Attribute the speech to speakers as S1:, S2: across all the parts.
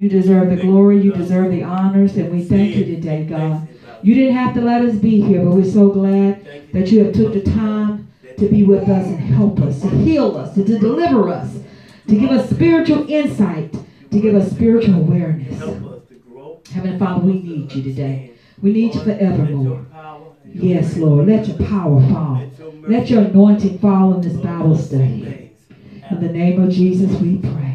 S1: You deserve the glory, you deserve the honors, and we thank you today, God. You didn't have to let us be here, but we're so glad that you have took the time to be with us and help us, to heal us, to, to deliver us, to give us spiritual insight, to give us spiritual awareness. Heavenly Father, we need you today. We need you forevermore. Yes, Lord. Let your power fall. Let your anointing fall in this Bible study. In the name of Jesus, we pray.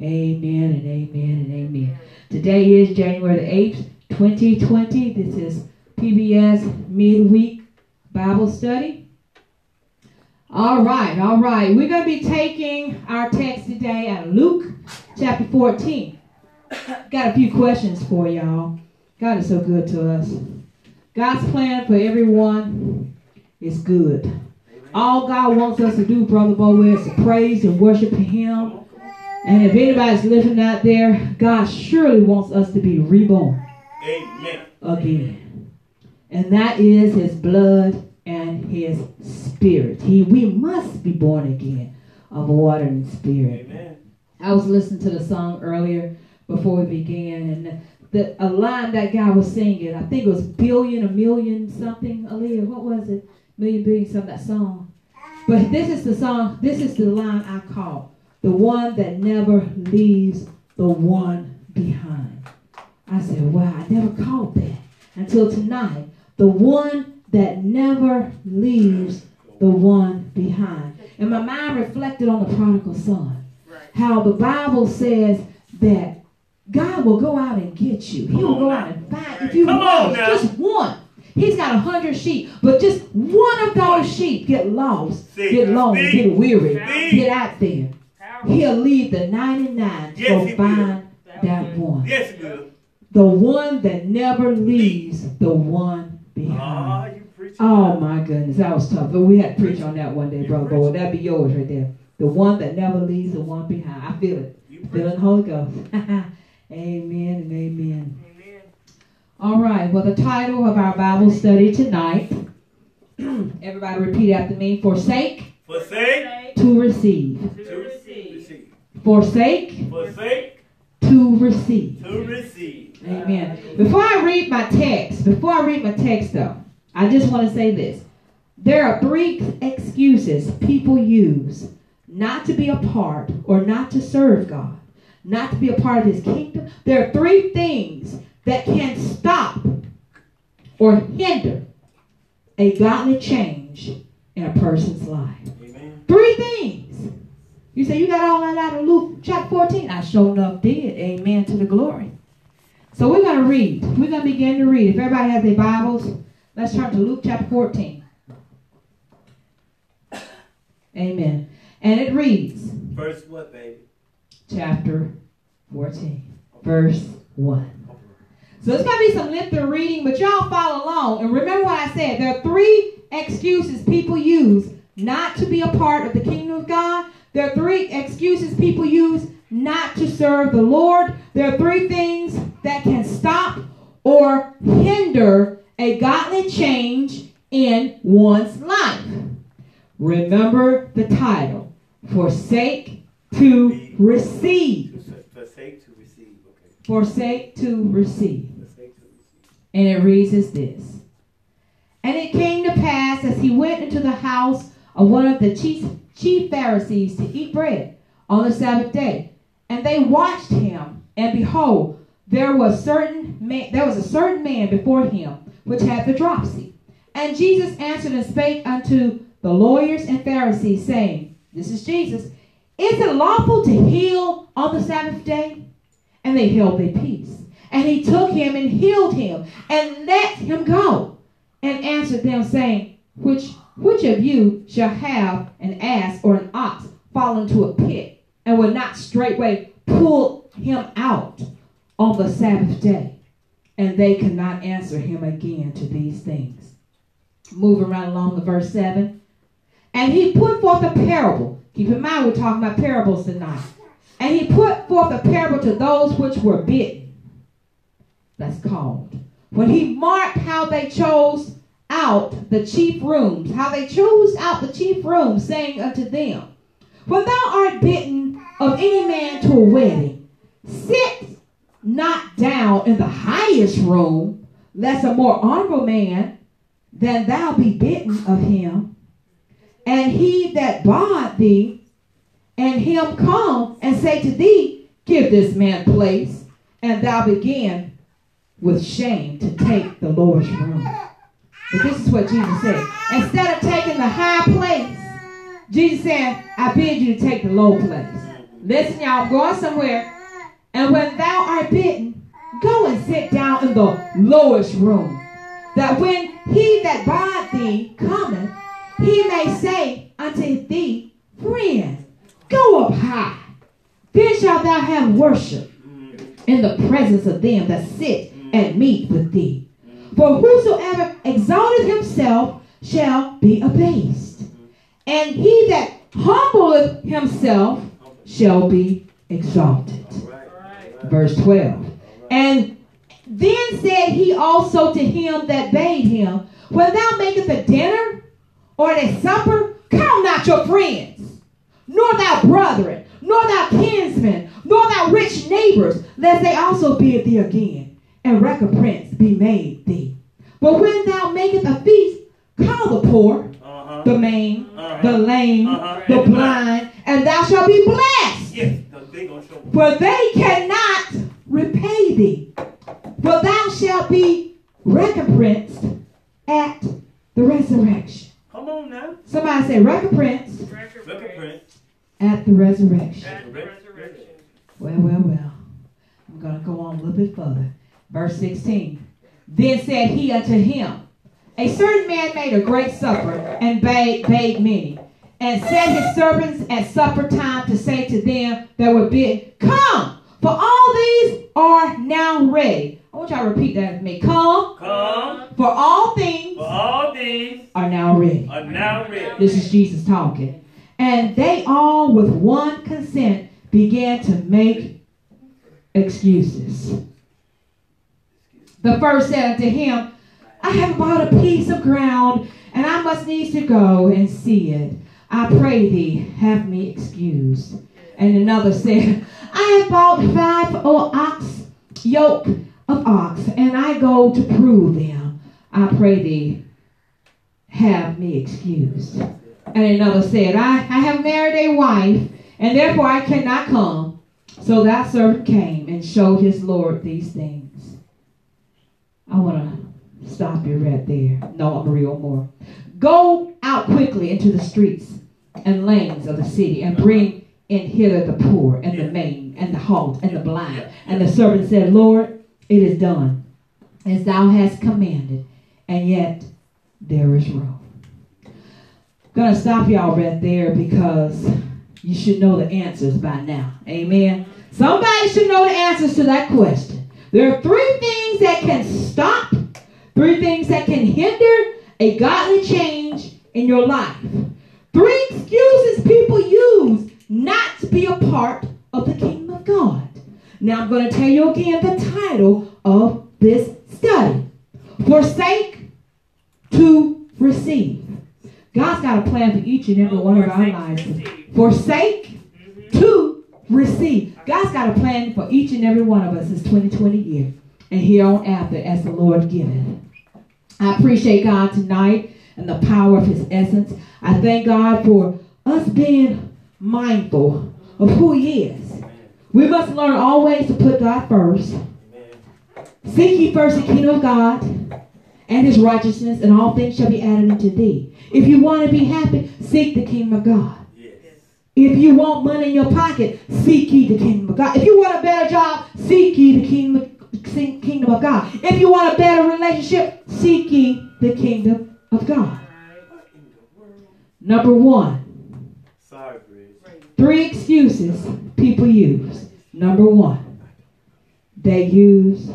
S1: Amen and amen and amen. Today is January the 8th, 2020. This is PBS midweek Bible study. All right, all right. We're going to be taking our text today at Luke chapter 14. Got a few questions for y'all. God is so good to us. God's plan for everyone is good. All God wants us to do, Brother Bowie, is to praise and worship Him. And if anybody's living out there, God surely wants us to be reborn. Amen. Again. And that is His blood and His spirit. He, we must be born again of water and spirit. Amen. I was listening to the song earlier before we began, and the a line that guy was singing, I think it was billion, a million, something. Aaliyah, what was it? Million, billion, something, that song. But this is the song, this is the line I call the one that never leaves the one behind. I said, wow, I never caught that until tonight. The one that never leaves the one behind. And my mind reflected on the prodigal son. How the Bible says that God will go out and get you. He will go out and find if you lost just one. He's got a hundred sheep, but just one of those sheep get lost, get lost, get weary, get out there. He'll leave the 99 to go find that one. Yes, he will. The one that never leaves the one behind. Oh, my goodness, that was tough. But we had to preach on that one day, brother boy. That'd be yours right there. The one that never leaves the one behind. I feel it. Feeling the Holy Ghost. Amen and amen. amen. All right. Well, the title of our Bible study tonight. everybody repeat after me. Forsake.
S2: Forsake.
S1: To receive.
S2: To receive.
S1: Forsake.
S2: Forsake.
S1: To receive.
S2: To receive.
S1: Amen. Before I read my text, before I read my text though, I just want to say this. There are three excuses people use not to be a part or not to serve God not to be a part of his kingdom. There are three things that can stop or hinder a godly change in a person's life. Three things. You say you got all that out of Luke chapter 14. I sure enough did. Amen to the glory. So we're going to read. We're going to begin to read. If everybody has their Bibles, let's turn to Luke chapter 14. Amen. And it reads.
S2: Verse what, baby?
S1: chapter 14, verse 1. So it's going to be some lengthy reading, but y'all follow along. And remember what I said. There are three excuses people use not to be a part of the kingdom of God. There are three excuses people use not to serve the Lord. There are three things that can stop or hinder a godly change in one's life. Remember the title Forsake to receive.
S2: Forsake to receive. Okay.
S1: Forsake to receive. And it reads as this. And it came to pass as he went into the house of one of the chief, chief Pharisees to eat bread on the Sabbath day. And they watched him, and behold, there was certain man, there was a certain man before him which had the dropsy. And Jesus answered and spake unto the lawyers and Pharisees, saying, This is Jesus. Is it lawful to heal on the Sabbath day? And they held their peace. And he took him and healed him and let him go. And answered them, saying, Which which of you shall have an ass or an ox fall into a pit and will not straightway pull him out on the Sabbath day? And they could not answer him again to these things. Moving right along to verse 7. And he put forth a parable Keep in mind, we're talking about parables tonight. And he put forth a parable to those which were bitten. That's called. When he marked how they chose out the chief rooms, how they chose out the chief rooms, saying unto them, When thou art bitten of any man to a wedding, sit not down in the highest room, lest a more honorable man than thou be bitten of him. And he that barred thee, and him come and say to thee, Give this man place, and thou begin with shame to take the Lord's room. But this is what Jesus said. Instead of taking the high place, Jesus said, I bid you to take the low place. Listen, y'all, I'm going somewhere. And when thou art bidden, go and sit down in the lowest room. That when he that bought thee cometh, he may say unto thee, Friend, go up high. Then shalt thou have worship in the presence of them that sit and meet with thee. For whosoever exalteth himself shall be abased, and he that humbleth himself shall be exalted. Verse 12. And then said he also to him that bade him, When thou makest a dinner or a supper, call not your friends, nor thy brethren, nor thy kinsmen, nor thy rich neighbors, lest they also bid thee again, and recompense be made thee. But when thou makest a feast, call the poor,
S2: Uh-huh.
S1: the maimed,
S2: Uh-huh.
S1: the lame,
S2: Uh-huh.
S1: the blind, and thou shalt be blessed.
S2: Yes, they gonna show up.
S1: For they cannot repay thee. For thou shalt be recompensed at the resurrection.
S2: Come on now.
S1: Somebody say recompense
S2: Recompense.
S1: at the resurrection.
S2: At the resurrection.
S1: Well, well, well. I'm going to go on a little bit further. Verse 16. Then said he unto him, A certain man made a great supper and bade, bade many, and set his servants at supper time to say to them that were bid, Come, for all these are now ready. I want y'all to repeat that with me. Come,
S2: Come,
S1: for all things
S2: for all these
S1: are now ready.
S2: are now ready.
S1: This is Jesus talking. And they all with one consent began to make excuses. The first said unto him, I have bought a piece of ground, and I must needs to go and see it. I pray thee, have me excused. And another said, I have bought five o- ox yoke of ox, and I go to prove them. I pray thee, have me excused. And another said, I, I have married a wife, and therefore I cannot come. So that servant came and showed his Lord these things. I want to stop you right there. No, I'm real more. Go out quickly into the streets and lanes of the city and bring in hither the poor and the maimed and the halt and the blind. And the servant said, Lord, it is done as thou hast commanded, and yet there is room. Gonna stop y'all right there because you should know the answers by now. Amen. Somebody should know the answers to that question. There are three things that can stop, three things that can hinder a godly change in your life. Three excuses people use not to be a part of the kingdom of God. Now I'm going to tell you again the title of this study. Forsake to receive. God's got a plan for each and every oh, one of our lives. Forsake to receive. Mm-hmm. God's got a plan for each and every one of us this 2020 year. And here on after as the Lord giveth. I appreciate God tonight and the power of his essence. I thank God for us being mindful of who he is. We must learn always to put God first. Seek ye first the kingdom of God and his righteousness, and all things shall be added unto thee. If you want to be happy, seek the kingdom of God. If you want money in your pocket, seek ye the kingdom of God. If you want a better job, seek ye the kingdom, kingdom of God. If you want a better relationship, seek ye the kingdom of God.
S2: What in the world?
S1: Number one,
S2: Sorry, Bridge.
S1: three excuses people use. Number one, they use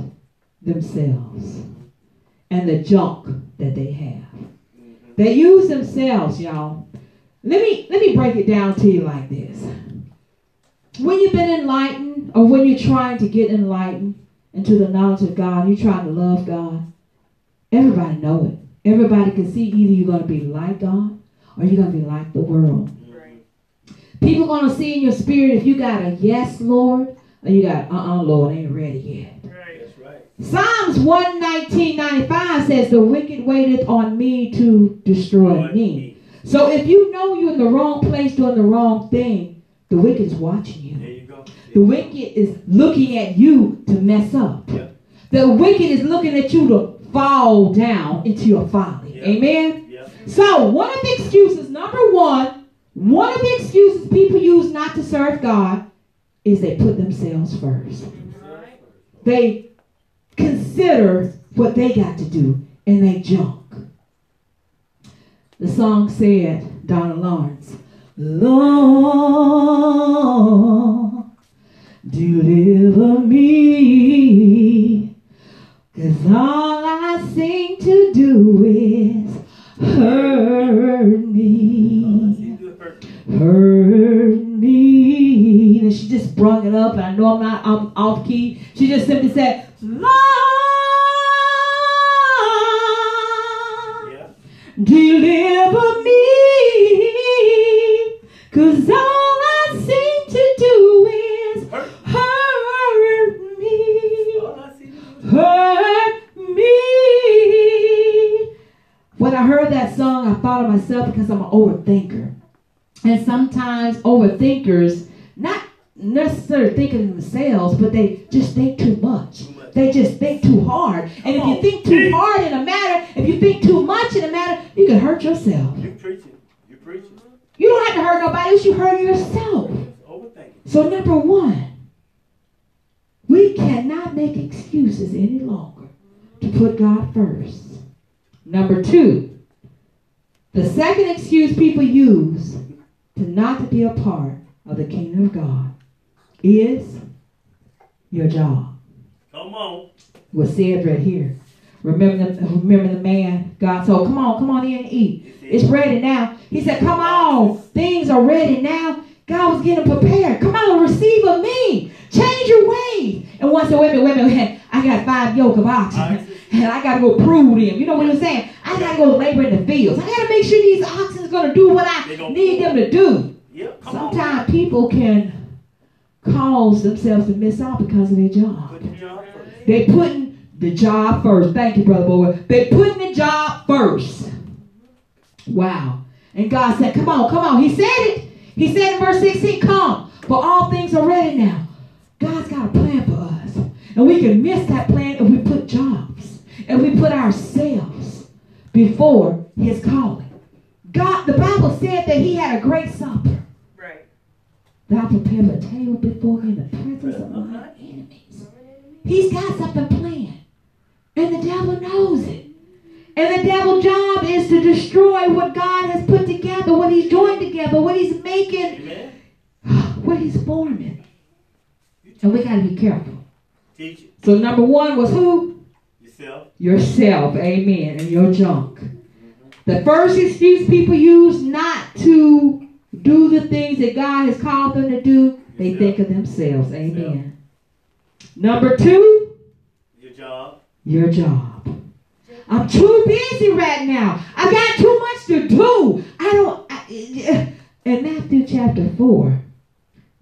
S1: themselves and the junk that they have. They use themselves, y'all. Let me let me break it down to you like this. When you've been enlightened, or when you're trying to get enlightened into the knowledge of God, you're trying to love God. Everybody know it. Everybody can see either you're going to be like God or you're going to be like the world. People going to see in your spirit if you got a yes, Lord, And you got, uh-uh, Lord, ain't ready yet.
S2: Right. That's right.
S1: Psalms 119.95 says, The wicked waiteth on me to destroy
S2: Lord,
S1: me. So if you know you're in the wrong place doing the wrong thing, the wicked is watching you.
S2: There you go.
S1: The wicked is looking at you to mess up.
S2: Yeah.
S1: The wicked is looking at you to fall down into your folly.
S2: Yeah.
S1: Amen?
S2: Yeah.
S1: So, one of the excuses, number one, one of the excuses people use not to serve God is they put themselves first.
S3: Right.
S1: They consider what they got to do and they junk. The song said, Donald Lawrence, Lord, deliver me. Cause all I seem to do is hurt me hurt me. And she just brung it up, and I know I'm not I'm off key. She just simply said, Lord, deliver me. Cause all I seem to do is
S2: Hurt.
S1: hurt me
S2: All I see you do.
S1: hurt me. When I heard that song, I thought of myself because I'm an overthinker. And sometimes overthinkers, not necessarily thinking themselves, but they just think too much. They just think too hard. And if you think too hard in a matter, if you think too much in a matter, you can hurt yourself.
S2: You preaching. You preaching.
S1: You don't have to hurt nobody else, you hurt yourself. So, number one, we cannot make excuses any longer to put God first. Number two, the second excuse people use to not to be a part of the kingdom of God is your job.
S2: Come on.
S1: Was said right here. Remember the, remember the man God told, come on, come on in and eat. It's ready now. He said, Come on, things are ready now. God was getting prepared. Come on, receive of me. Change your ways. And once the women, women, I got five yoke of oxen. And I gotta go prove them. You know what I'm saying? I gotta go labor in the fields. I gotta make sure these oxen is gonna do what I need them to do.
S2: Yep. On.
S1: Sometimes people can cause themselves to miss out because of their job. They putting the job first. Thank you, brother boy. They putting the job first. Wow. And God said, "Come on, come on." He said it. He said in verse 16, "Come, for all things are ready now." God's got a plan for us, and we can miss that plan if we put jobs and we put ourselves before His calling. God, the Bible said that He had a great supper.
S3: Right.
S1: Thou prepared a table before me in the presence of uh-huh. my enemies. He's got something planned. And the devil knows it. And the devil's job is to destroy what God has put together, what he's joined together, what he's making,
S2: Amen.
S1: what he's forming. And we got to be careful.
S2: Teach.
S1: So number one was who?
S2: Yourself.
S1: Yourself. Amen. And your junk. Mm-hmm. The first excuse people use not to do the things that God has called them to do, they
S2: Yourself.
S1: think of themselves. Amen. Number two,
S2: Your job.
S1: your job. I'm too busy right now. I got too much to do. I don't. I, uh, in Matthew chapter 4,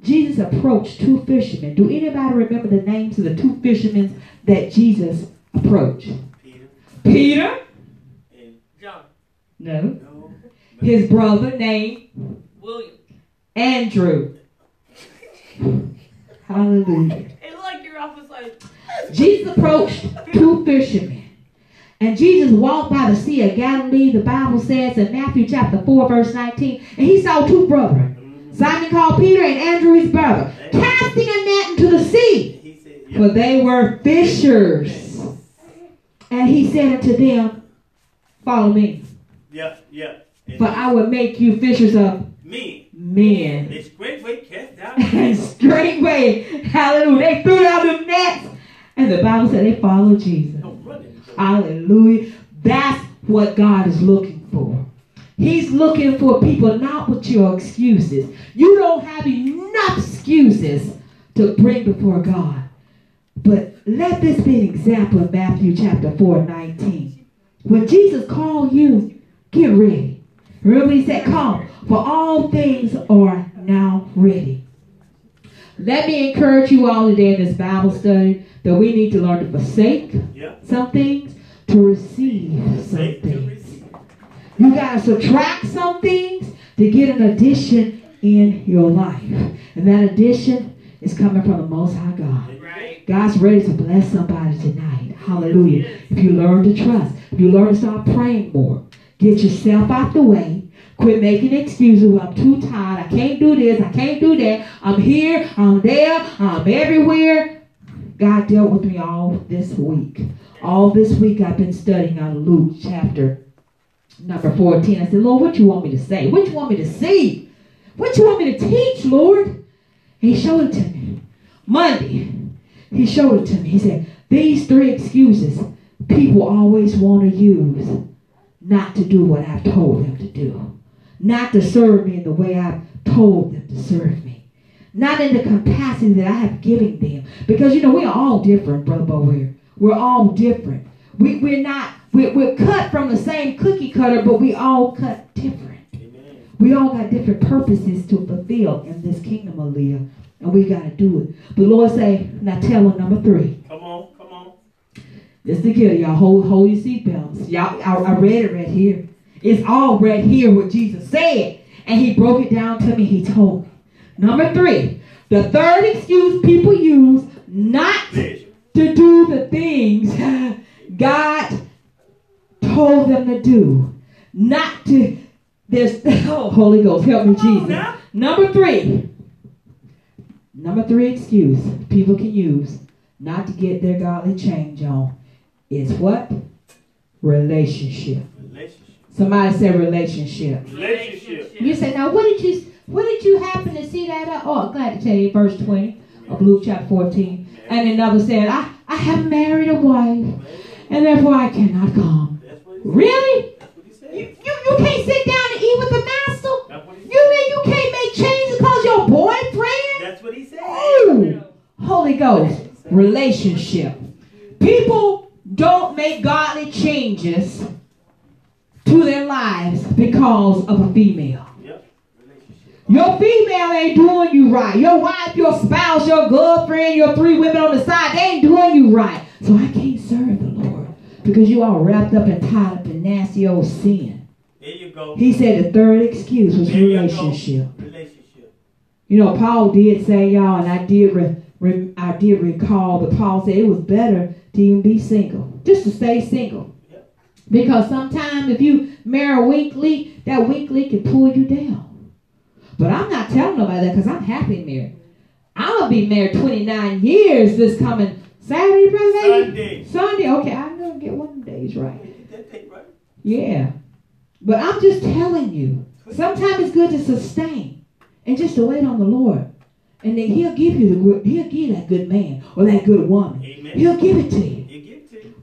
S1: Jesus approached two fishermen. Do anybody remember the names of the two fishermen that Jesus approached?
S2: Peter.
S1: Peter,
S2: And
S3: John.
S1: no,
S2: no.
S1: his brother named
S3: William.
S1: Andrew. Hallelujah.
S3: It looked like your office like
S1: Jesus approached two fishermen. And Jesus walked by the Sea of Galilee, the Bible says in Matthew chapter 4, verse 19. And he saw two brethren. Simon called Peter and Andrew his brother, casting a net into the sea, for they were fishers. And he said unto them, Follow me,
S2: Yep. Yep.
S1: For I will make you fishers of
S2: me.
S1: Men.
S2: They straightway cast down.
S1: and straightway, hallelujah, they threw down them nets. And the Bible said they followed Jesus.
S2: Don't run it.
S1: Hallelujah. That's what God is looking for. He's looking for people not with your excuses. You don't have enough excuses to bring before God. But let this be an example of Matthew chapter 4, 19. When Jesus called you, get ready. Remember he said, come, for all things are now ready. Let me encourage you all today in this Bible study that we need to learn to forsake
S2: Yeah.
S1: some things to receive some things. You got to subtract some things to get an addition in your life. And that addition is coming from the Most High God.
S3: Right.
S1: God's ready to bless somebody tonight. Hallelujah. If you learn to trust, if you learn to start praying more, get yourself out the way. Quit making excuses. I'm too tired. I can't do this. I can't do that. I'm here. I'm there. I'm everywhere. God dealt with me all this week. All this week I've been studying on Luke chapter number 14. I said, Lord, what you want me to say? What you want me to see? What you want me to teach, Lord? And he showed it to me. Monday, he showed it to me. He said, these three excuses people always want to use not to do what I've told them to do. Not to serve me in the way I've told them to serve me. Not in the capacity that I have given them. Because, you know, we are all different, Brother Bower. We're all different. We, we're not, we're, we're cut from the same cookie cutter, but we all cut different.
S2: Amen.
S1: We all got different purposes to fulfill in this kingdom of Leah. And we got to do it. The Lord say, now tell her number three.
S2: Come on, come on.
S1: This the killer. Y'all hold, hold your seatbelts. Y'all, I, I read it right here. It's all right here what Jesus said. And he broke it down to me. He told me. Number three, the third excuse people use not to do the things God told them to do. Not to, there's, oh, Holy Ghost, help me, Jesus. Number three, number three excuse people can use not to get their godly change on is what? Relationship.
S2: Relationship.
S1: Somebody said relationship.
S2: Relationship.
S1: You say, now what did you what did you happen to see that? At? Oh, I'm glad to tell you, verse 20 of Luke chapter 14. And another said, I, I have married a wife, and therefore I cannot come.
S2: That's what he said.
S1: Really?
S2: That's what he
S1: You, you, you can't sit down and eat with the master?
S2: That's what he
S1: You mean you can't make changes because your boyfriend?
S2: That's what he said.
S1: Ooh, Holy Ghost, relationship. People don't make to their lives because of a female.
S2: Yep. Relationship.
S1: Your female ain't doing you right. Your wife, your spouse, your girlfriend, your three women on the side, they ain't doing you right. So I can't serve the Lord because you all wrapped up and tied up in nasty old sin.
S2: There you go.
S1: He said the third excuse was relationship.
S2: Relationship.
S1: You know, Paul did say, y'all, and I did, re, re, I did recall that Paul said it was better to even be single, just to stay single. Because sometimes if you marry a weak link, that weak link can pull you down. But I'm not telling nobody that because I'm happy married. I'm gonna be married 29 years this coming Saturday, brother.
S2: Sunday.
S1: Sunday. Okay, I'm gonna get one of the days right.
S2: Get that tape right.
S1: Yeah. But I'm just telling you, sometimes it's good to sustain and just to wait on the Lord. And then he'll give you the good, he'll give you that good man or that good woman.
S2: Amen.
S1: He'll give it to you.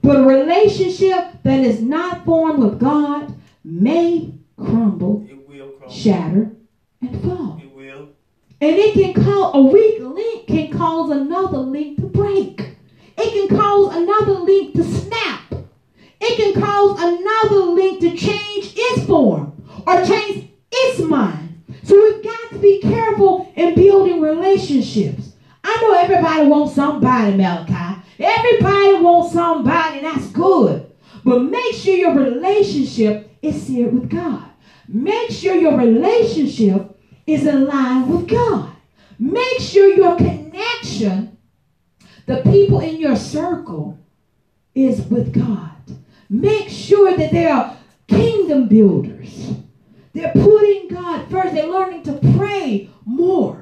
S1: But a relationship that is not formed with God may crumble,
S2: It will crumble.
S1: shatter, and fall.
S2: It will.
S1: And it can cause a weak link can cause another link to break. It can cause another link to snap. It can cause another link to change its form or change its mind. So we've got to be careful in building relationships. I know everybody wants somebody, Malachi. Everybody wants somebody, and that's good. But make sure your relationship is seared with God. Make sure your relationship is in line with God. Make sure your connection, the people in your circle, is with God. Make sure that they are kingdom builders. They're putting God first. They're learning to pray more.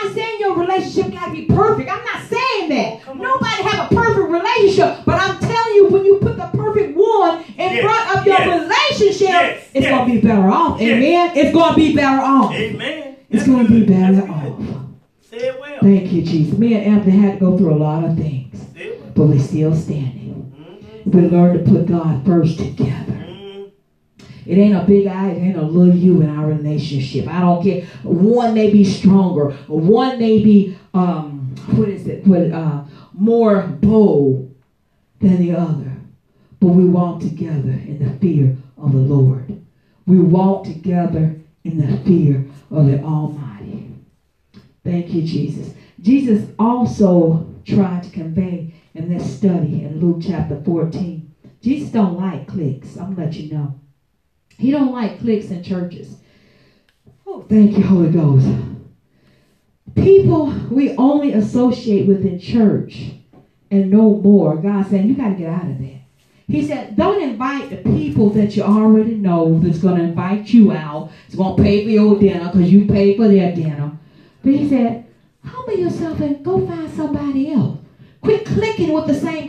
S1: I'm not saying your relationship got to be perfect. I'm not saying that.
S2: Come on.
S1: Nobody have a perfect relationship. But I'm telling you, when you put the perfect one in
S2: Yes,
S1: front of your
S2: yes,
S1: relationship,
S2: yes,
S1: it's to be better off. Amen. It's going to be better off.
S2: Amen.
S1: It's
S2: That's
S1: to be better
S2: That's
S1: off.
S2: good. Say it well.
S1: Thank you, Jesus. Me and Anthony had to go through a lot of things,
S2: well.
S1: but we're still standing.
S2: Mm-hmm.
S1: We learn to put God first together. It ain't a big I, it ain't a little you in our relationship. I don't care. One may be stronger. One may be um what is it? What uh more bold than the other. But we walk together in the fear of the Lord. We walk together in the fear of the Almighty. Thank you, Jesus. Jesus also tried to convey in this study in Luke chapter 14. Jesus don't like cliques. I'm gonna let you know. He don't like cliques in churches. Oh, thank you, Holy Ghost. People we only associate with in church and no more. God saying you got to get out of there. He said, don't invite the people that you already know that's going to invite you out. It's going to pay for your dinner because you pay for their dinner. But he said, humble yourself and go find somebody else. Quit clicking with the same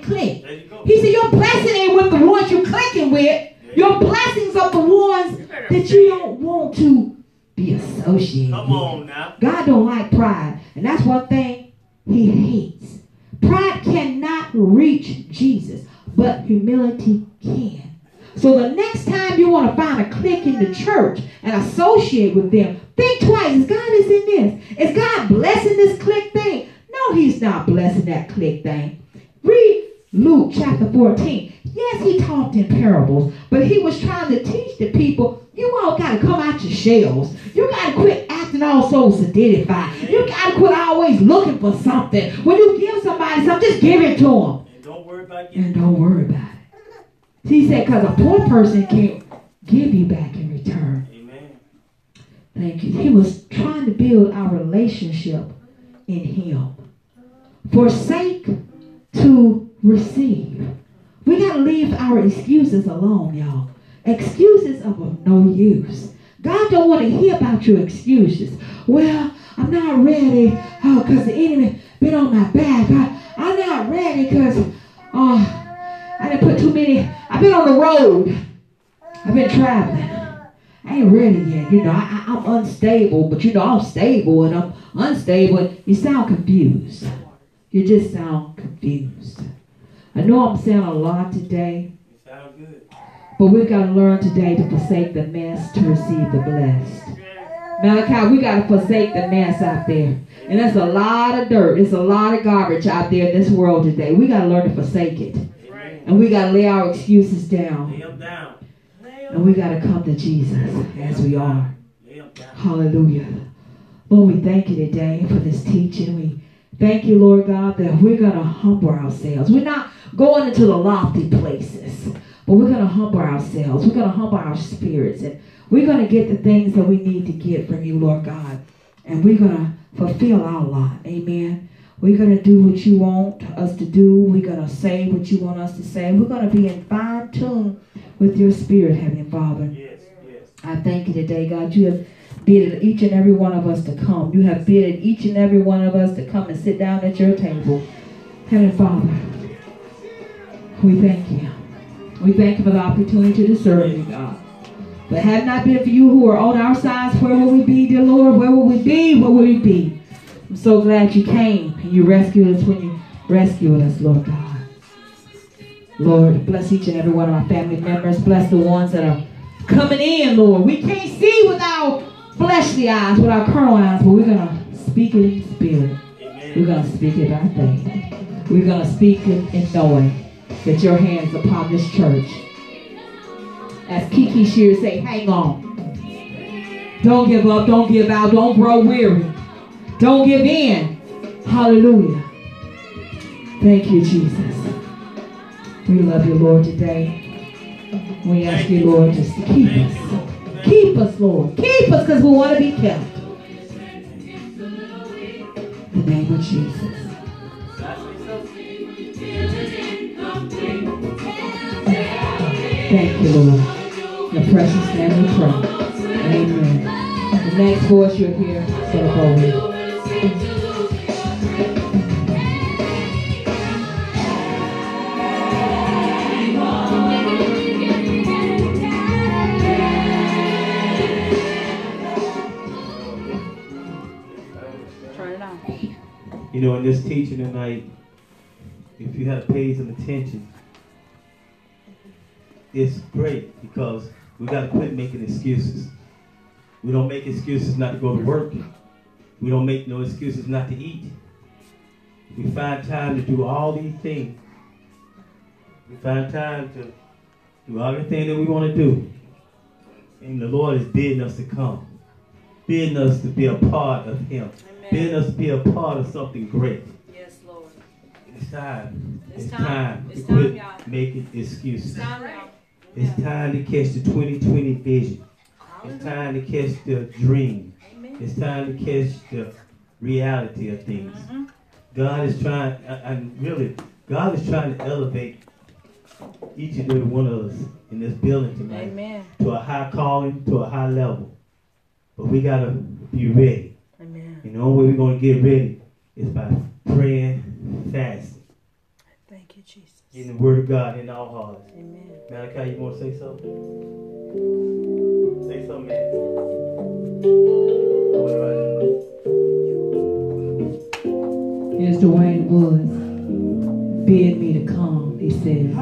S2: you go.
S1: He said, your blessing ain't with the ones you're clicking with. Your blessings are the ones that you don't want to be associated
S2: Come
S1: with.
S2: on now.
S1: God don't like pride. And that's one thing he hates. Pride cannot reach Jesus, but humility can. So the next time you want to find a clique in the church and associate with them, think twice. Is God is in this? Is God blessing this clique thing? No, he's not blessing that clique thing. Read Luke chapter 14. Yes, he talked in parables, but he was trying to teach the people, you all got to come out your shells. You got to quit acting all so solidified. You got to quit always looking for something. When you give somebody something, just give it to them.
S2: And don't worry about getting
S1: And don't worry about it. He said, because a poor person can't give you back in return.
S2: Amen.
S1: Thank you. He was trying to build our relationship in Him. Forsake to receive. We got to leave our excuses alone, y'all. Excuses are of no use. God don't want to hear about your excuses. Well, I'm not ready oh, because the enemy been on my back. I, I'm not ready because oh, I didn't put too many. I've been on the road. I've been traveling. I ain't ready yet. You know, I, I, I'm unstable, but you know, I'm stable and I'm unstable. You sound confused. You just sound confused. I know I'm saying a lot today,
S2: You sound good.
S1: but we've got to learn today to forsake the mess to receive the blessed. Malachi, we got to forsake the mess out there. And there's a lot of dirt. There's a lot of garbage out there in this world today. We got to learn to forsake it. And we got to lay our excuses down.
S2: Lay them down.
S1: And we got to come to Jesus as we are.
S2: Lay them down.
S1: Hallelujah. Lord, we thank you today for this teaching. We thank you, Lord God, that we're going to humble ourselves. We're not going into the lofty places, but we're going to humble ourselves. We're going to humble our spirits. And we're going to get the things that we need to get from you, Lord God. And we're going to fulfill our lot. Amen. We're going to do what you want us to do. We're going to say what you want us to say. We're going to be in fine tune with your spirit, Heavenly Father.
S2: Yes, yes.
S1: I thank you today, God. You have bidded each and every one of us to come. You have bidded each and every one of us to come and sit down at your table. Heavenly Father, we thank you. We thank you for the opportunity to serve you, God. But had it not been for you who are on our sides, where would we be, dear Lord? Where would we be? Where would we be? I'm so glad you came and you rescued us when you rescued us, Lord God. Lord, bless each and every one of our family members. Bless the ones that are coming in, Lord. We can't see with our fleshly eyes, with our carnal eyes, but we're going to speak it in spirit. We're going to speak it by faith. We're going to speak it in knowing that your hands upon this church. As Kiki Sheard say, hang on. Don't give up. Don't give out. Don't grow weary. Don't give in. Hallelujah. Thank you, Jesus. We love you, Lord, today. We ask you, Lord, just to keep us. Keep us, Lord. Keep us because we want to be kept. In the name of Jesus. Thank you, Lord. In the precious name we pray. Amen. The next voice you'll hear, Brother Bowie.
S3: Turn it on.
S2: You know, in this teaching tonight, if you had paid some attention, it's great because we got to quit making excuses. We don't make excuses not to go to work. We don't make no excuses not to eat. We find time to do all these things. We find time to do everything that we want to do. And the Lord is bidding us to come, bidding us to be a part of Him.
S3: Amen. Bid us to be a part of something great.
S1: Yes, Lord.
S3: It's time.
S1: It's
S3: It's,
S1: time.
S3: time,
S1: It's
S3: to
S1: time,
S3: quit
S1: y'all.
S3: making excuses.
S1: It's time now.
S3: It's time to catch the 2020 vision. It's time to catch the dream. It's time to catch the reality of things.
S1: Mhm.
S3: God is trying, and- and really, God is trying to elevate each and every one of us in this building tonight
S1: Amen.
S3: to a high calling, to a high level. But we gotta be ready.
S1: Amen.
S3: And the only way we're gonna get ready is by praying, fasting,
S1: Thank you, Jesus.
S3: getting the word of God in our hearts.
S1: Amen.
S3: Malachi, you wanna say something? Say something, man. All right.
S2: Here's Dwayne Woods. Bid me to come, he said.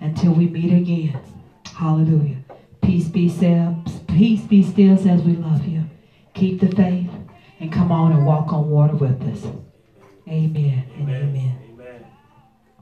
S2: Until we meet again. Hallelujah. Peace be still. Peace be still says we love you. Keep the faith and come on and walk on water with us. Amen and amen.